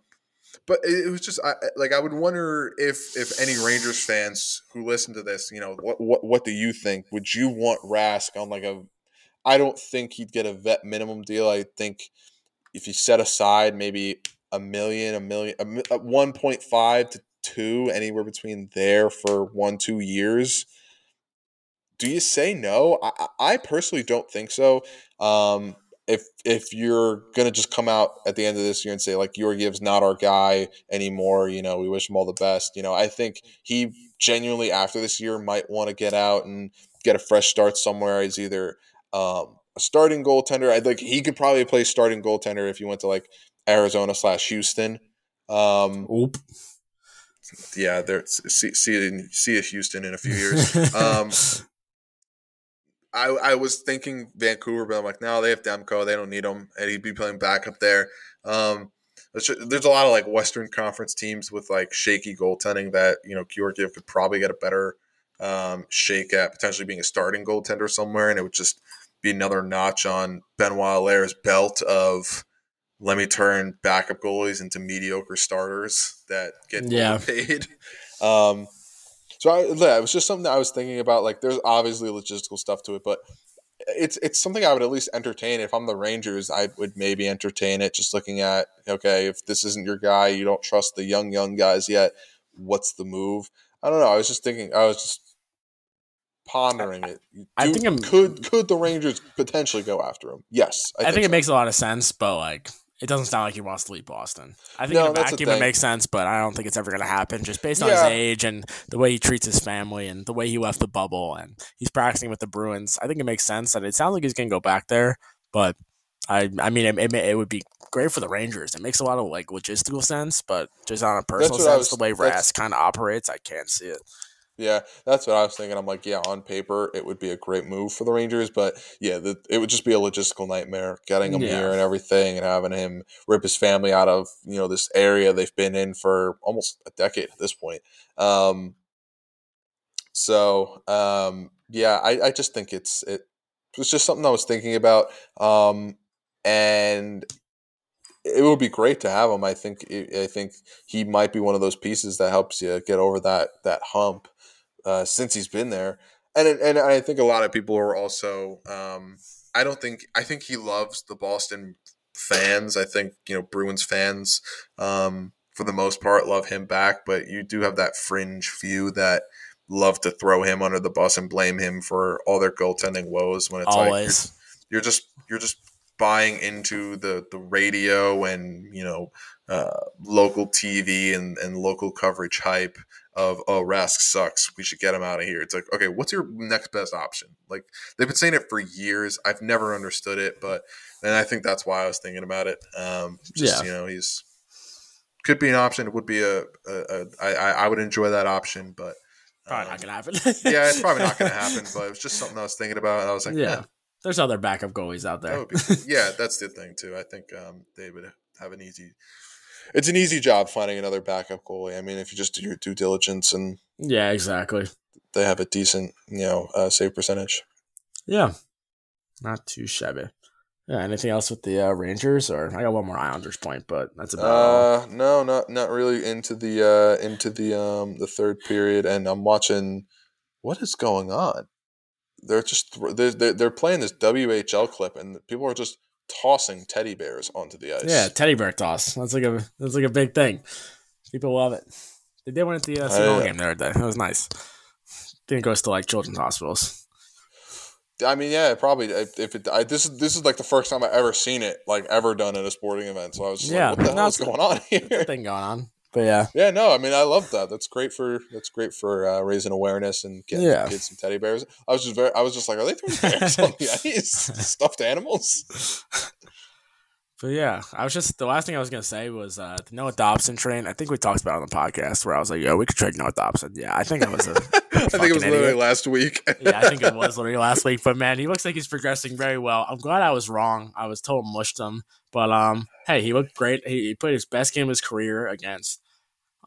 but it, was just I, like I would wonder if if any Rangers fans who listen to this, you know, what what what do you think? Would you want Rask on like a? I don't think he'd get a vet minimum deal. I think if you set aside maybe a million, a million, a, a one point five to two, anywhere between there for one two years. Do you say no? I, I personally don't think so. Um, if if you're gonna just come out at the end of this year and say like Georgiev's not our guy anymore, you know, we wish him all the best. You know, I think he genuinely after this year might want to get out and get a fresh start somewhere as either um, a starting goaltender. I think he could probably play starting goaltender if you went to like Arizona slash Houston. Um, Oop. Yeah, there. See, see, see a Houston in a few years. Um, I, I was thinking Vancouver, but I'm like, no, they have Demko. They don't need him. And he'd be playing backup there. Um, there's a lot of like Western Conference teams with like shaky goaltending that, you know, Georgiev could probably get a better um, shake at potentially being a starting goaltender somewhere. And it would just be another notch on Benoit Allaire's belt of let me turn backup goalies into mediocre starters that get yeah. paid. Um, so I, yeah, it was just something that I was thinking about. Like, there's obviously logistical stuff to it, but it's it's something I would at least entertain. If I'm the Rangers, I would maybe entertain it. Just looking at okay, if this isn't your guy, you don't trust the young young guys yet. What's the move? I don't know. I was just thinking. I was just pondering it. Do, I think I'm, could could the Rangers potentially go after him? Yes, I, I think, think so. it makes a lot of sense, but like it doesn't sound like he wants to leave Boston. I think no, in a vacuum it makes sense, but I don't think it's ever going to happen just based on yeah. his age and the way he treats his family and the way he left the bubble and he's practicing with the Bruins. I think it makes sense that it sounds like he's going to go back there, but I I mean it, it, it, would be great for the Rangers. It makes a lot of like logistical sense, but just on a personal sense, was, the way Rask kind of operates, I can't see it. Yeah, that's what I was thinking. I'm like, yeah, on paper it would be a great move for the Rangers, but yeah, the, it would just be a logistical nightmare getting him yeah. here and everything, and having him rip his family out of you know this area they've been in for almost a decade at this point. Um, so um, yeah, I, I just think it's it was just something I was thinking about, um, and it would be great to have him. I think I think he might be one of those pieces that helps you get over that that hump uh, since he's been there. And and I think a lot of people are also. Um, I don't think I think he loves the Boston fans. I think you know Bruins fans, um, for the most part, love him back. But you do have that fringe few that love to throw him under the bus and blame him for all their goaltending woes. When it's Always. like you're, you're just you're just buying into the the radio and you know uh, local TV and, and local coverage hype of oh Rask sucks. We should get him out of here. It's like okay, what's your next best option? Like they've been saying it for years. I've never understood it, but and I think that's why I was thinking about it. Um, just yeah. you know, he's could be an option. It would be a, a, a I, I would enjoy that option, but probably um, not gonna happen. yeah, it's probably not gonna happen. But it was just something I was thinking about. And I was like, yeah. There's other backup goalies out there. Be, yeah, that's the thing too. I think um, they would have an easy it's an easy job finding another backup goalie. I mean, if you just do your due diligence and yeah, exactly, they have a decent you know uh, save percentage. Yeah, not too shabby. Yeah, anything else with the uh, Rangers? Or I got one more Islanders point, but that's about. Uh, no, not not really into the uh, into the um the third period, and I'm watching. What is going on? They're just they're they're playing this WHL clip, and people are just tossing teddy bears onto the ice. Yeah, teddy bear toss. That's like a that's like a big thing. People love it. They did one at the uh, Super game the other day. It was nice. Didn't go to like children's hospitals. I mean, yeah, probably. If it, I, this is this is like the first time I've ever seen it, like ever done at a sporting event. So I was yeah, like, what the hell is going on here? Thing going on. But yeah, yeah, no, I mean, I love that. That's great for that's great for uh, raising awareness and getting yeah. kids some teddy bears. I was just very, I was just like, are they throwing bears on the ice? Stuffed animals. But yeah, I was just the last thing I was gonna say was uh, the Noah Dobson train. I think we talked about it on the podcast where I was like, "Yo, we could trade Noah Dobson." Yeah, I think it was. A, I think it was literally idiot. last week. yeah, I think it was literally last week. But man, he looks like he's progressing very well. I'm glad I was wrong. I was told mushed him, but um, hey, he looked great. He, he played his best game of his career against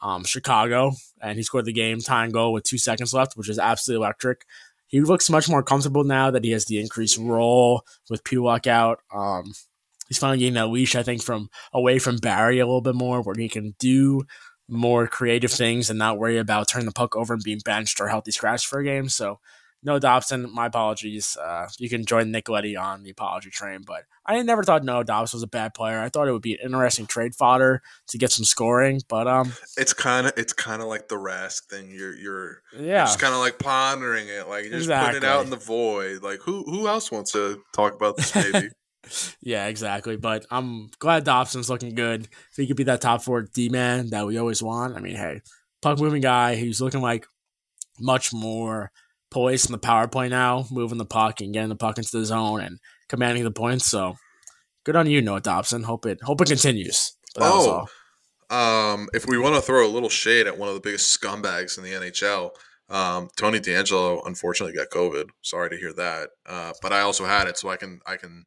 um, Chicago, and he scored the game tying goal with two seconds left, which is absolutely electric. He looks much more comfortable now that he has the increased role with Pulock out. Um, he's finally getting that leash, I think, from away from Barry a little bit more, where he can do more creative things and not worry about turning the puck over and being benched or healthy scratch for a game. So Noah Dobson. My apologies. Uh, you can join Nicoletti on the apology train, but I never thought Noah Dobson was a bad player. I thought it would be an interesting trade fodder to get some scoring, but um, it's kind of it's kind of like the Rask thing. You're you're yeah, you're just kind of like pondering it, like you're just Exactly. putting it out in the void. Like who who else wants to talk about this? Maybe yeah, exactly. But I'm glad Dobson's looking good. If he could be that top four D man that we always want, I mean, hey, puck moving guy. He's looking like much more poised in the power play now, moving the puck and getting the puck into the zone and commanding the points. So good on you, Noah Dobson. Hope it hope it continues. But that was Oh. um, if we want to throw a little shade at one of the biggest scumbags in the NHL, um, Tony DeAngelo unfortunately got COVID. Sorry to hear that. Uh, but I also had it, so I can I can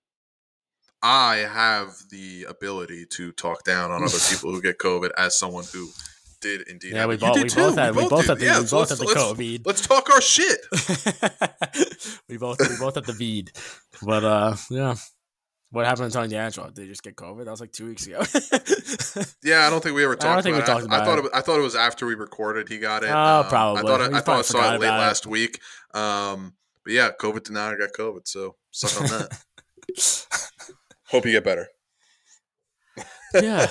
I have the ability to talk down on other people who get COVID as someone who did indeed. Yeah, we. Both we too. both had we both did. had the, Yeah, we both had the let's- COVID. Let's talk our shit. we both we both had the Veed. But uh yeah. What happened to Tony DeAngelo? Did he just get COVID? That was like two weeks ago. Yeah, I don't think we ever I talked don't think we about it. talked I, I about thought it. I thought it was after we recorded. He got it. Oh, Um, probably. I thought. I, I thought I saw it late about it. last week. Um, but yeah, COVID denied I got COVID. So suck on that. Hope you get better. yeah.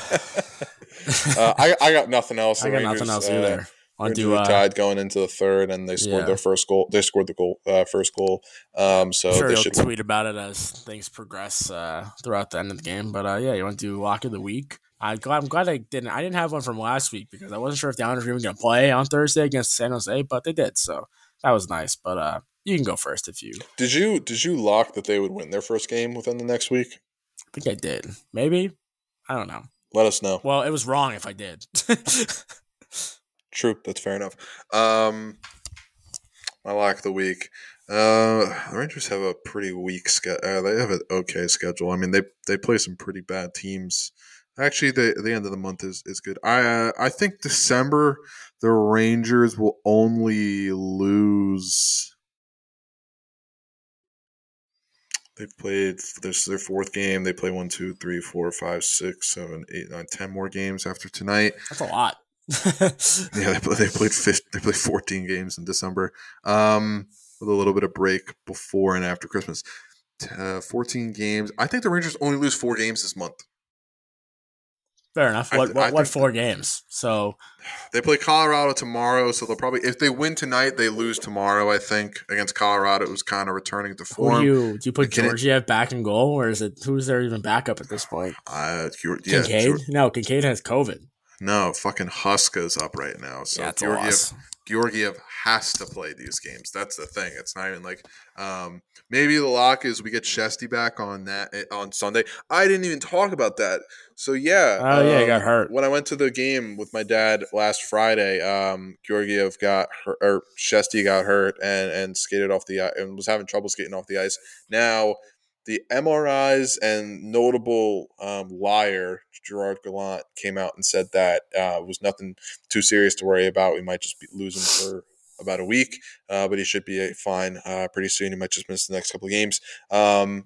Uh, I I got nothing else. I got nothing else uh, either. On Rangers uh, tied going into the third, and they scored yeah. their first goal. They scored the goal, uh, first goal. Um, so I'm sure they should. tweet about it as things progress uh, throughout the end of the game. But uh, yeah, you want to do lock of the week? I I'm glad I didn't. I didn't have one from last week because I wasn't sure if the Islanders were even going to play on Thursday against San Jose, but they did, so that was nice. But uh, you can go first if you. Did you did you lock that they would win their first game within the next week? I think I did. Maybe I don't know. Let us know. Well, it was wrong if I did. True, that's fair enough. Um, my lock of the week. Uh, the Rangers have a pretty weak schedule. Uh, they have an okay schedule. I mean, they they play some pretty bad teams. Actually, the the end of the month is, is good. I uh, I think December the Rangers will only lose. They've played this is their fourth game. They play one, two, three, four, five, six, seven, eight, nine, ten more games after tonight. That's a lot. Yeah, they, play, they played 15, they played 14 games in December, um, with a little bit of break before and after Christmas. Uh, 14 games. I think the Rangers only lose four games this month. Fair enough. What th- what, what four games? So They play Colorado tomorrow, so they'll probably if they win tonight, they lose tomorrow. I think against Colorado, it was kind of returning to form. do you do you put Georgiev back in goal, or is it who's there even backup at this point? uh, yeah, Kinkaid? No, Kinkaid has COVID. no, fucking Huska's up right now. So yeah, Georgiev. Georgiev has to play these games. That's the thing. It's not even like um, maybe the lock is we get Chesty back on that eh, on Sunday. I didn't even talk about that. So yeah. Oh, yeah, he um, got hurt. When I went to the game with my dad last Friday, um, Georgiev got hurt, or Chesty got hurt and and skated off the and was having trouble skating off the ice. Now the MRIs and notable um, liar Gerard Gallant came out and said that uh, was nothing too serious to worry about. We might just be, losing for about a week, uh, but he should be uh, fine uh, pretty soon. He might just miss the next couple of games, um,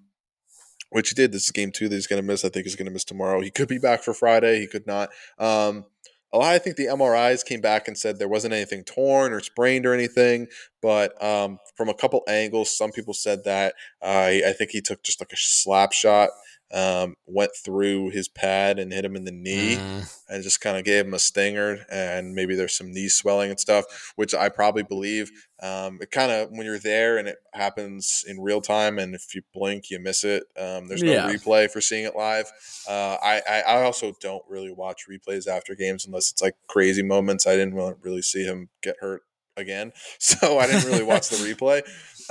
which he did. This is game two that he's going to miss. I think he's going to miss tomorrow. He could be back for Friday. He could not. Um, a lot, I think the MRIs came back and said there wasn't anything torn or sprained or anything, but um, from a couple angles, some people said that. Uh, I think he took just like a slap shot, um, went through his pad and hit him in the knee Mm, and just kind of gave him a stinger and maybe there's some knee swelling and stuff which i probably believe um, it kind of when you're there and it happens in real time and if you blink you miss it um, there's no Yeah. replay for seeing it live. Uh, I, I, I also don't really watch replays after games unless it's like crazy moments. I didn't really- really see him get hurt again so i didn't really watch the replay.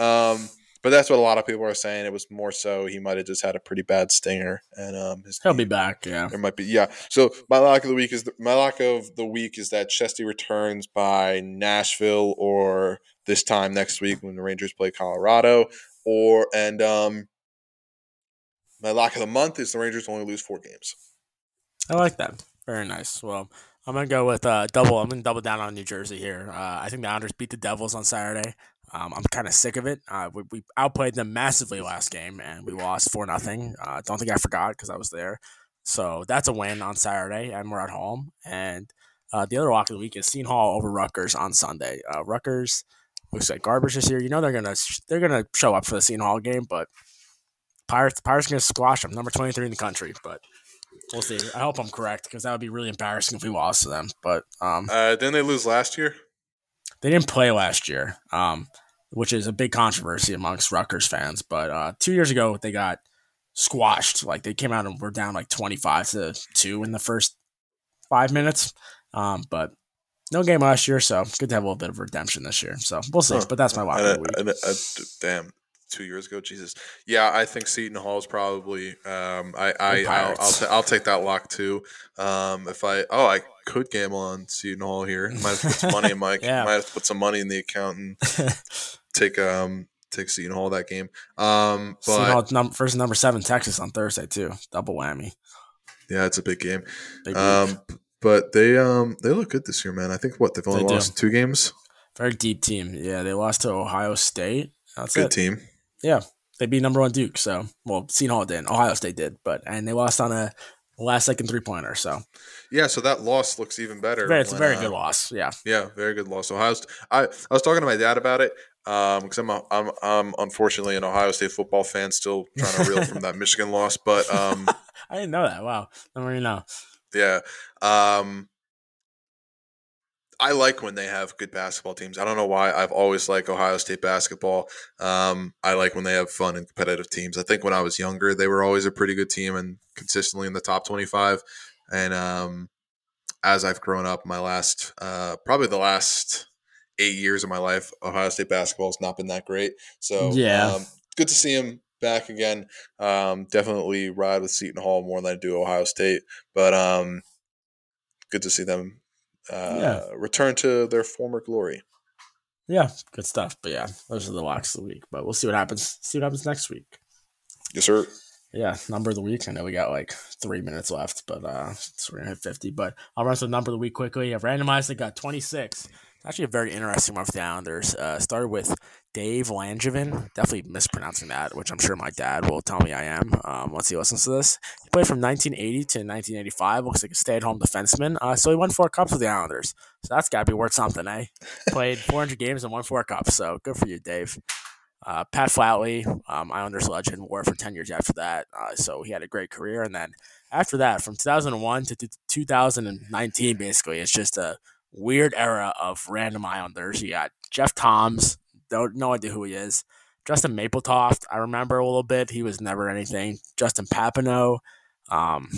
Um, but that's what a lot of people are saying it was more so he might have just had a pretty bad stinger and um, his he'll knee- be back. Yeah. there might be, yeah. So my lock of the week is my lock of the week is that Chesty returns by Nashville or this time next week when the Rangers play Colorado, or and um, my lock of the month is the Rangers only lose four games. I like that. Very nice. Well, I'm gonna go with uh, double. I'm gonna double down on New Jersey here. Uh, I think the Islanders beat the Devils on Saturday. Um, I'm kind of sick of it. Uh, we, we, outplayed them massively last game, and we lost four nothing. Uh, don't think I forgot because I was there. So that's a win on Saturday, and we're at home. And uh, the other walk of the week is Seton Hall over Rutgers on Sunday. Uh, Rutgers looks like garbage this year. You know they're gonna they're gonna show up for the Seton Hall game, but Pirates Pirates gonna squash them. Number twenty three in the country, but we'll see. I hope I'm correct because that would be really embarrassing if we lost to them. But um, uh, didn't they lose last year? They didn't play last year, um, which is a big controversy amongst Rutgers fans. But uh, two years ago, they got squashed. Like they came out and were down like 25 to two in the first five minutes. Um, but no game last year, so good to have a little bit of redemption this year. So we'll see. Huh. But that's my wild I, I, I, damn, two years ago, Jesus. Yeah, I think Seton Hall is probably. Um, I, I, I'll, I'll, t- I'll, take that lock too. Um, if I, oh, I could gamble on Seton Hall here. Might have to put some money in my, yeah. might have to put some money in the account and take um take Seton Hall that game. Um, but Seton Hall num- first number seven Texas on Thursday too, double whammy. Yeah, it's a big game. Big um, but they um they look good this year, man. I think what they've only they lost do. two games. Very deep team. Yeah, they lost to Ohio State. That's good it. team. Yeah, they beat number one Duke. So well, Seton Hall didn't. Ohio State did, but and they lost on a last second three pointer. So yeah, so that loss looks even better. Very, it's when, a very uh, good loss. Yeah, yeah, very good loss. Ohio. State, I I was talking to my dad about it because um, I'm, a, I'm I'm unfortunately an Ohio State football fan, still trying to reel from that Michigan loss. But um, I didn't know that. Wow, I really know. Yeah. Um, I like when they have good basketball teams. I don't know why. I've always liked Ohio State basketball. Um, I like when they have fun and competitive teams. I think when I was younger, they were always a pretty good team and consistently in the top 25. And um, as I've grown up, my last, uh, probably the last eight years of my life, Ohio State basketball has not been that great. So, yeah, um, good to see him back again. Um, definitely ride with Seton Hall more than I do Ohio State, but um, good to see them uh, yeah. return to their former glory. Yeah, good stuff. But yeah, those are the locks of the week. But we'll see what happens. See what happens next week. Yes, sir. Yeah, number of the week. I know we got like three minutes left, but uh, so we're gonna hit fifty. But I'll run through the number of the week quickly. I've randomized it. Got twenty six. Actually, a very interesting one for the Islanders. Uh, started with Dave Langevin. Definitely mispronouncing that, which I'm sure my dad will tell me I am um, once he listens to this. He played from 1980 to 1985. Looks like a stay at home defenseman. Uh, so he won four cups with the Islanders. So that's got to be worth something, eh? Played 400 games and won four cups. So good for you, Dave. Uh, Pat Flatley, um, Islanders legend, wore for 10 years after that. Uh, so he had a great career. And then after that, from 2001 to 2019, basically, it's just a weird era of random Islanders. You got Jeff Toms, no idea who he is. Justin Mapletoft, I remember a little bit. He was never anything. Justin Papineau. Um,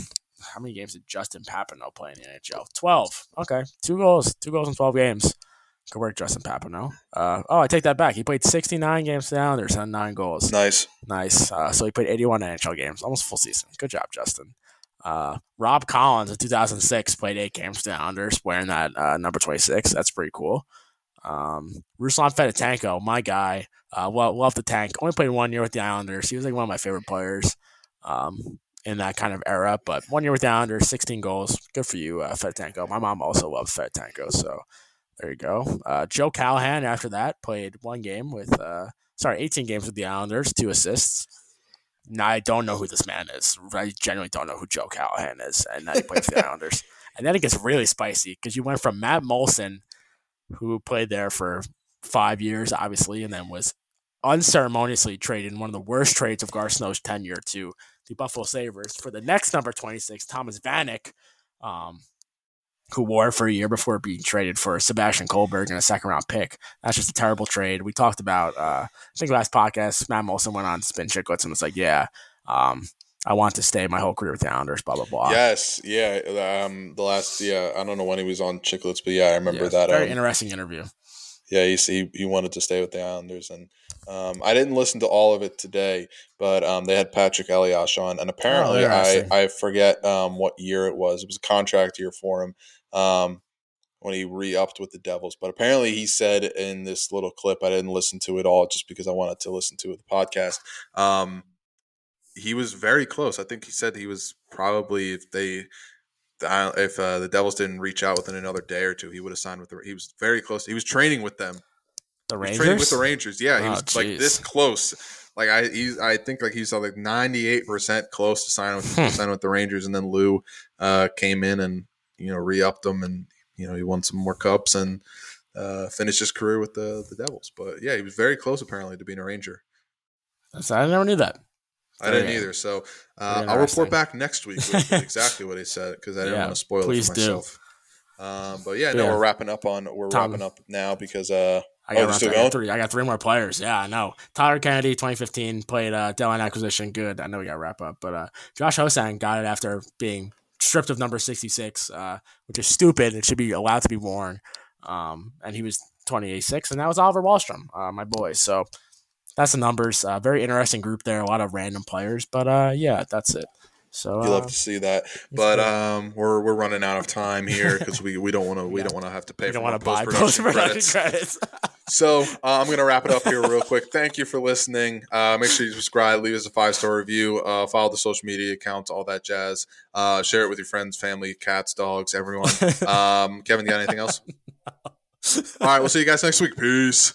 how many games did Justin Papineau play in the NHL? Twelve. Okay, two goals, two goals in twelve games. Good work, Justin Papineau. Uh, oh, I take that back. He played 69 games for the Islanders nine goals. Nice. Nice. Uh, so he played 81 NHL games, almost full season. Good job, Justin. Uh, Rob Collins in 2006 played eight games for the Islanders wearing that uh, number 26. That's pretty cool. Um, Ruslan Fedotenko, my guy, uh, well, love the tank. Only played one year with the Islanders. He was like one of my favorite players um, in that kind of era. But one year with the Islanders, 16 goals. Good for you, uh, Fedotenko. My mom also loves Fedotenko. So there you go. Uh, Joe Callahan, after that, played one game with, uh, sorry, 18 games with the Islanders, two assists. Now I don't know who this man is. I genuinely don't know who Joe Callahan is, and now he plays for the Islanders. And then it gets really spicy because you went from Matt Moulson, who played there for five years, obviously, and then was unceremoniously traded in one of the worst trades of Snow's tenure to the Buffalo Sabres for the next number 26, Thomas Vanek, um, who wore for a year before being traded for Sebastian Collberg and a second round pick. That's just a terrible trade. We talked about, uh, I think last podcast, Matt Moulson went on Spittin' Chiclets and was like, yeah, um, I want to stay my whole career with the Islanders, blah, blah, blah. Yes. Yeah. Um, the last, yeah, I don't know when he was on Chiclets, but yeah, I remember yeah, that. Very um, interesting interview. Yeah. He, he, he wanted to stay with the Islanders and, um, I didn't listen to all of it today, but um, they had Patrick Elias on, and apparently, oh, I I forget um, what year it was. It was a contract year for him, um, when he re-upped with the Devils. But apparently, he said in this little clip, I didn't listen to it all just because I wanted to listen to the podcast. Um, he was very close. I think he said he was probably if they the if uh, the Devils didn't reach out within another day or two, he would have signed with the. He was very close. He was training with them. The He was Rangers. training with the Rangers. Yeah, he Oh, was like this close. Like I, he's, I think like he's like ninety eight percent close to signing with Hmm. signing with the Rangers, and then Lou uh, came in and you know re upped him, and you know he won some more cups and uh, finished his career with the the Devils. But yeah, he was very close apparently to being a Ranger. That's- I never knew that. I didn't Very- either. So uh, I'll report back next week with, exactly what he said because I didn't Yeah, want to spoil it for do. myself. Um, but yeah, no, Yeah. we're wrapping up on we're Tom. wrapping up now because uh, I Oh, got, they're still I got three. I got three more players. Yeah, I know. Tyler Kennedy, 2015, played uh, deadline acquisition. Good. I know we got to wrap up, but uh, Josh Ho-Sang got it after being stripped of number 66, uh, which is stupid. It should be allowed to be worn. Um, and he was 28-6, and that was Oliwer Wahlstrom, uh, my boy. So that's the numbers. Uh, very interesting group there. A lot of random players, but uh, yeah, that's it. So you love uh, to see that. But um, we're we're running out of time here because we, we don't want to we Yeah. don't want to have to pay we for don't want to buy post-production post-production credits. So uh, I'm gonna wrap it up here real quick. Thank you for listening. Uh, make sure you subscribe, leave us a five star review, uh, follow the social media accounts, all that jazz. Uh, share it with your friends, family, cats, dogs, everyone. Um, Kevin, you got anything else? All right, we'll see you guys next week. Peace.